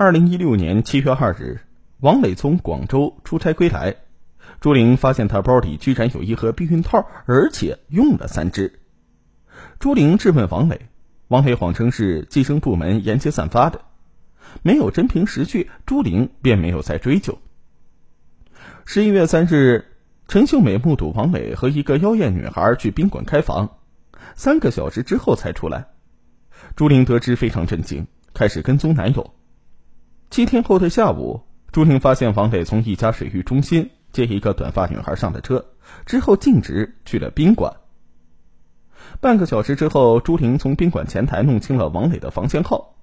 二零一六年七月二日，王磊从广州出差归来，朱玲发现他包里居然有一盒避孕套，而且用了三支。朱玲质问王磊，王磊谎称是计生部门沿街散发的，没有真凭实据，朱玲便没有再追究。十一月三日，陈秀美目睹王磊和一个妖艳女孩去宾馆开房，三个小时之后才出来。朱玲得知非常震惊，开始跟踪男友。七天后的下午，朱玲发现王磊从一家水域中心接一个短发女孩上了车，之后径直去了宾馆。半个小时之后，朱玲从宾馆前台弄清了王磊的房间号，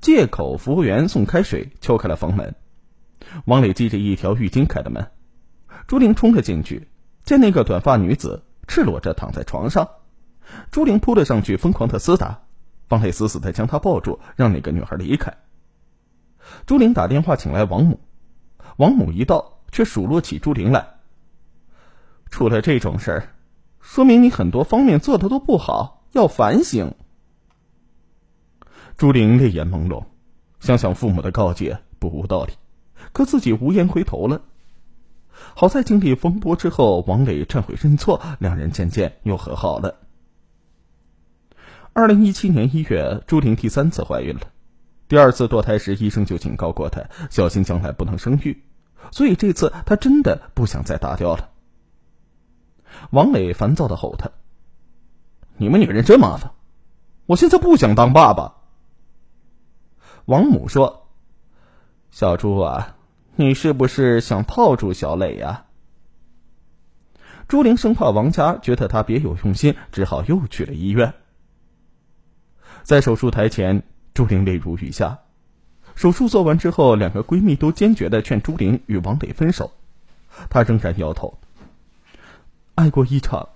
借口服务员送开水，敲开了房门。王磊系着一条浴巾开的门，朱玲冲了进去，见那个短发女子赤裸着躺在床上，朱玲扑了上去，疯狂的厮打，王磊死死的将她抱住，让那个女孩离开。朱玲打电话请来王母，王母一到却数落起朱玲来。出了这种事儿，说明你很多方面做的都不好，要反省。朱玲泪眼朦胧，想想父母的告诫不无道理，可自己无言回头了。好在经历风波之后，王磊忏悔认错，两人渐渐又和好了。二零一七年一月，朱玲第三次怀孕了。第二次堕胎时，医生就警告过她，小心将来不能生育，所以这次她真的不想再打掉了。王磊烦躁的吼他：“你们女人真麻烦，我现在不想当爸爸。”王母说：“小朱啊，你是不是想套住小磊呀？”朱玲生怕王家觉得她别有用心，只好又去了医院。在手术台前。朱玲泪如雨下。手术做完之后，两个闺蜜都坚决的劝朱玲与王磊分手，她仍然摇头。爱过一场，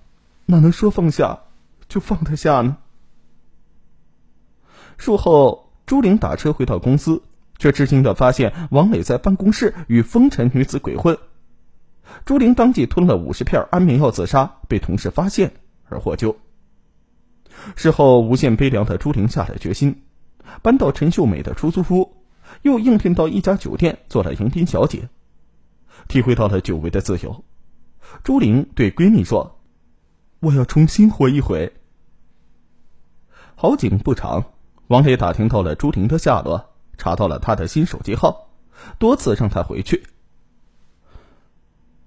哪能说放下就放得下呢？术后，朱玲打车回到公司，却吃惊的发现王磊在办公室与风尘女子鬼混。朱玲当即吞了五十片安眠药自杀，被同事发现而获救。事后，无限悲凉的朱玲下了决心。搬到陈秀美的出租屋，又应聘到一家酒店做了迎宾小姐，体会到了久违的自由。朱玲对闺蜜说：“我要重新活一回。”好景不长，王磊打听到了朱玲的下落，查到了她的新手机号，多次让她回去。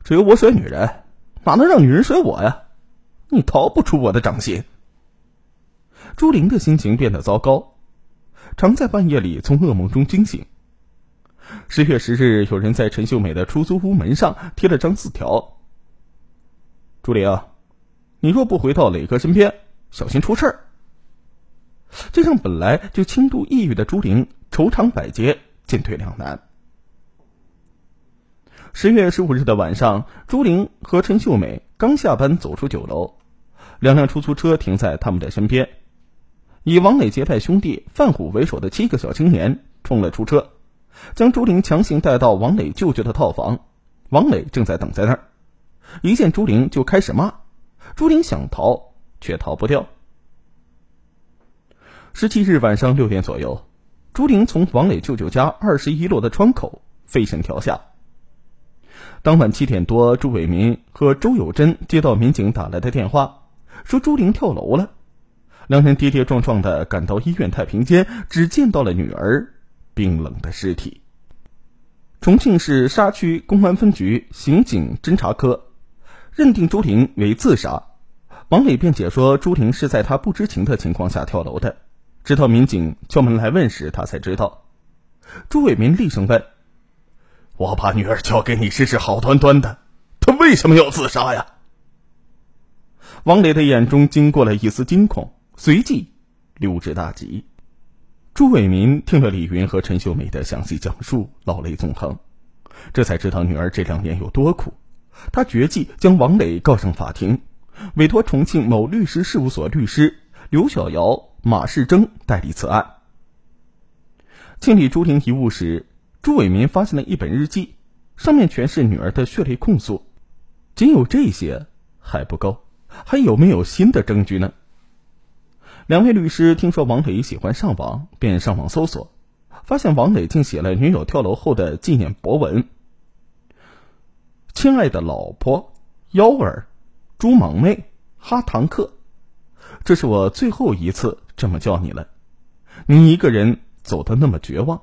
只有我甩女人，哪能让女人甩我呀？你逃不出我的掌心。朱玲的心情变得糟糕。常在半夜里从噩梦中惊醒。十月十日，有人在陈秀美的出租屋门上贴了张字条：“朱玲，你若不回到磊哥身边，小心出事儿。”这让本来就轻度抑郁的朱玲愁肠百结，进退两难。十月十五日的晚上，朱玲和陈秀美刚下班走出酒楼，两辆出租车停在他们的身边。以王磊结拜兄弟范虎为首的七个小青年冲了出车，将朱玲强行带到王磊舅舅的套房。王磊正在等在那儿，一见朱玲就开始骂。朱玲想逃，却逃不掉。十七日晚上六点左右，朱玲从王磊舅舅家二十一楼的窗口飞身跳下。当晚七点多，朱伟民和周友珍接到民警打来的电话，说朱玲跳楼了。两人跌跌撞撞的赶到医院太平间，只见到了女儿冰冷的尸体。重庆市沙区公安分局刑警侦查科认定朱玲为自杀。王磊辩解说，朱玲是在他不知情的情况下跳楼的，直到民警敲门来问时，他才知道。朱伟民厉声问：“我把女儿交给你时是好端端的，她为什么要自杀呀？”王磊的眼中经过了一丝惊恐。随即溜之大吉。朱伟民听了李云和陈秀美的详细讲述，老泪纵横，这才知道女儿这两年有多苦。他决计将王磊告上法庭，委托重庆某律师事务所律师刘小瑶、马世征代理此案。清理朱玲遗物时，朱伟民发现了一本日记，上面全是女儿的血泪控诉。仅有这些还不够，还有没有新的证据呢？两位律师听说王磊喜欢上网，便上网搜索，发现王磊竟写了女友跳楼后的纪念博文：“亲爱的老婆，幺儿，猪莽妹，哈堂客，这是我最后一次这么叫你了。你一个人走的那么绝望，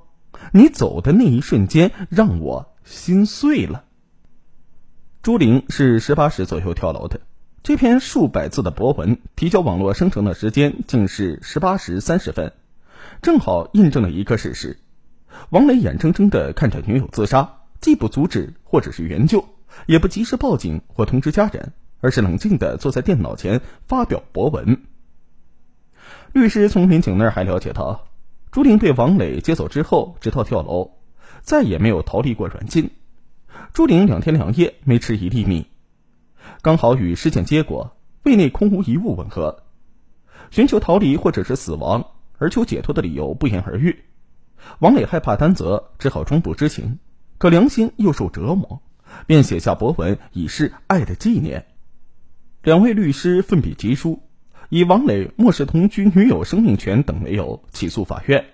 你走的那一瞬间让我心碎了。”朱玲是十八时左右跳楼的。这篇数百字的博文提交网络生成的时间竟是十八时三十分，正好印证了一个事实：王磊眼睁睁的看着女友自杀，既不阻止或者是援救，也不及时报警或通知家人，而是冷静的坐在电脑前发表博文。律师从民警那儿还了解到，朱玲被王磊接走之后，直到跳楼，再也没有逃离过软禁。朱玲两天两夜没吃一粒米。刚好与尸检结果胃内空无一物吻合，寻求逃离或者是死亡而求解脱的理由不言而喻。王磊害怕担责，只好装不知情，可良心又受折磨，便写下博文以示爱的纪念。两位律师奋笔疾书，以王磊漠视同居女友生命权等为由起诉法院，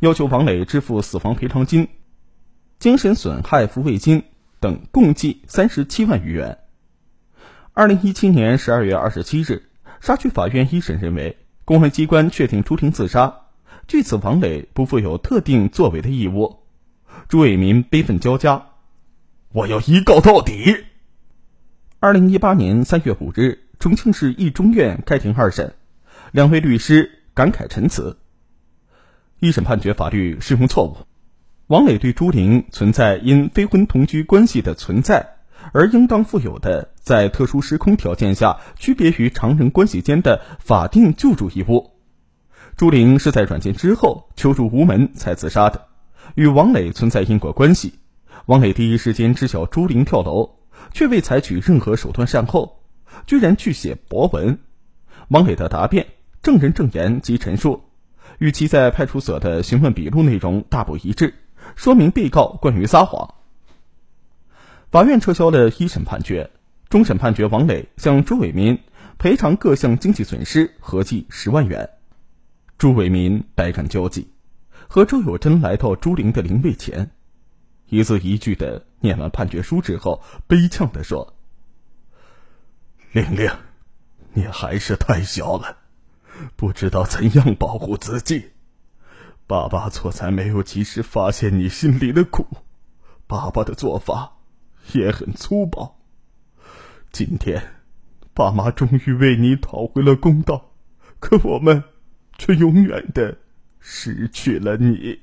要求王磊支付死亡赔偿金、精神损害抚慰金等共计三十七万余元。二零一七年十二月二十七日，沙区法院一审认为，公安机关确定朱婷自杀，据此王磊不负有特定作为的义务。朱伟民悲愤交加，我要一告到底。二零一八年三月五日，重庆市一中院开庭二审，两位律师感慨陈词。一审判决法律适用错误，王磊对朱玲存在因非婚同居关系的存在。而应当负有的在特殊时空条件下区别于常人关系间的法定救助义务。朱玲是在软禁之后求助无门才自杀的，与王磊存在因果关系。王磊第一时间知晓朱玲跳楼，却未采取任何手段善后，居然去写博文。王磊的答辩、证人证言及陈述，与其在派出所的询问笔录内容大不一致，说明被告关于撒谎。法院撤销了一审判决，终审判决王磊向朱伟民赔偿各项经济损失合计十万元。朱伟民百感交集，和周有贞来到朱玲的灵位前，一字一句的念完判决书之后，悲呛的说：“玲玲，你还是太小了，不知道怎样保护自己。爸爸错在没有及时发现你心里的苦，爸爸的做法。”也很粗暴。今天，爸妈终于为你讨回了公道，可我们却永远的失去了你。